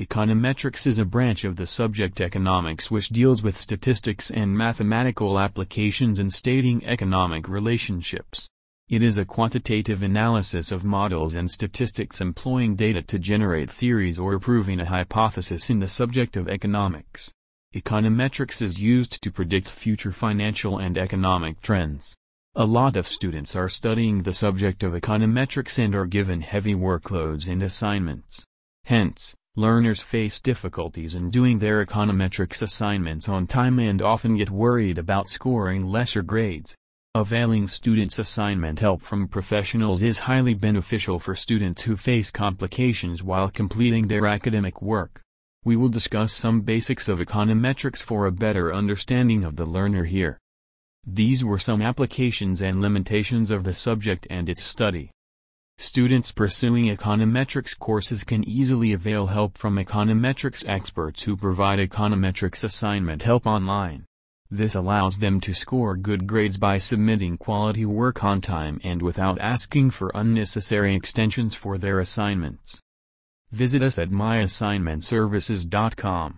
Econometrics is a branch of the subject economics which deals with statistics and mathematical applications in stating economic relationships. It is a quantitative analysis of models and statistics employing data to generate theories or proving a hypothesis in the subject of economics. Econometrics is used to predict future financial and economic trends. A lot of students are studying the subject of econometrics and are given heavy workloads and assignments. Hence, Learners face difficulties in doing their econometrics assignments on time and often get worried about scoring lesser grades. Availing students assignment help from professionals is highly beneficial for students who face complications while completing their academic work. We will discuss some basics of econometrics for a better understanding of the learner here. These were some applications and limitations of the subject and its study. Students pursuing econometrics courses can easily avail help from econometrics experts who provide econometrics assignment help online. This allows them to score good grades by submitting quality work on time and without asking for unnecessary extensions for their assignments. Visit us at myassignmentservices.com.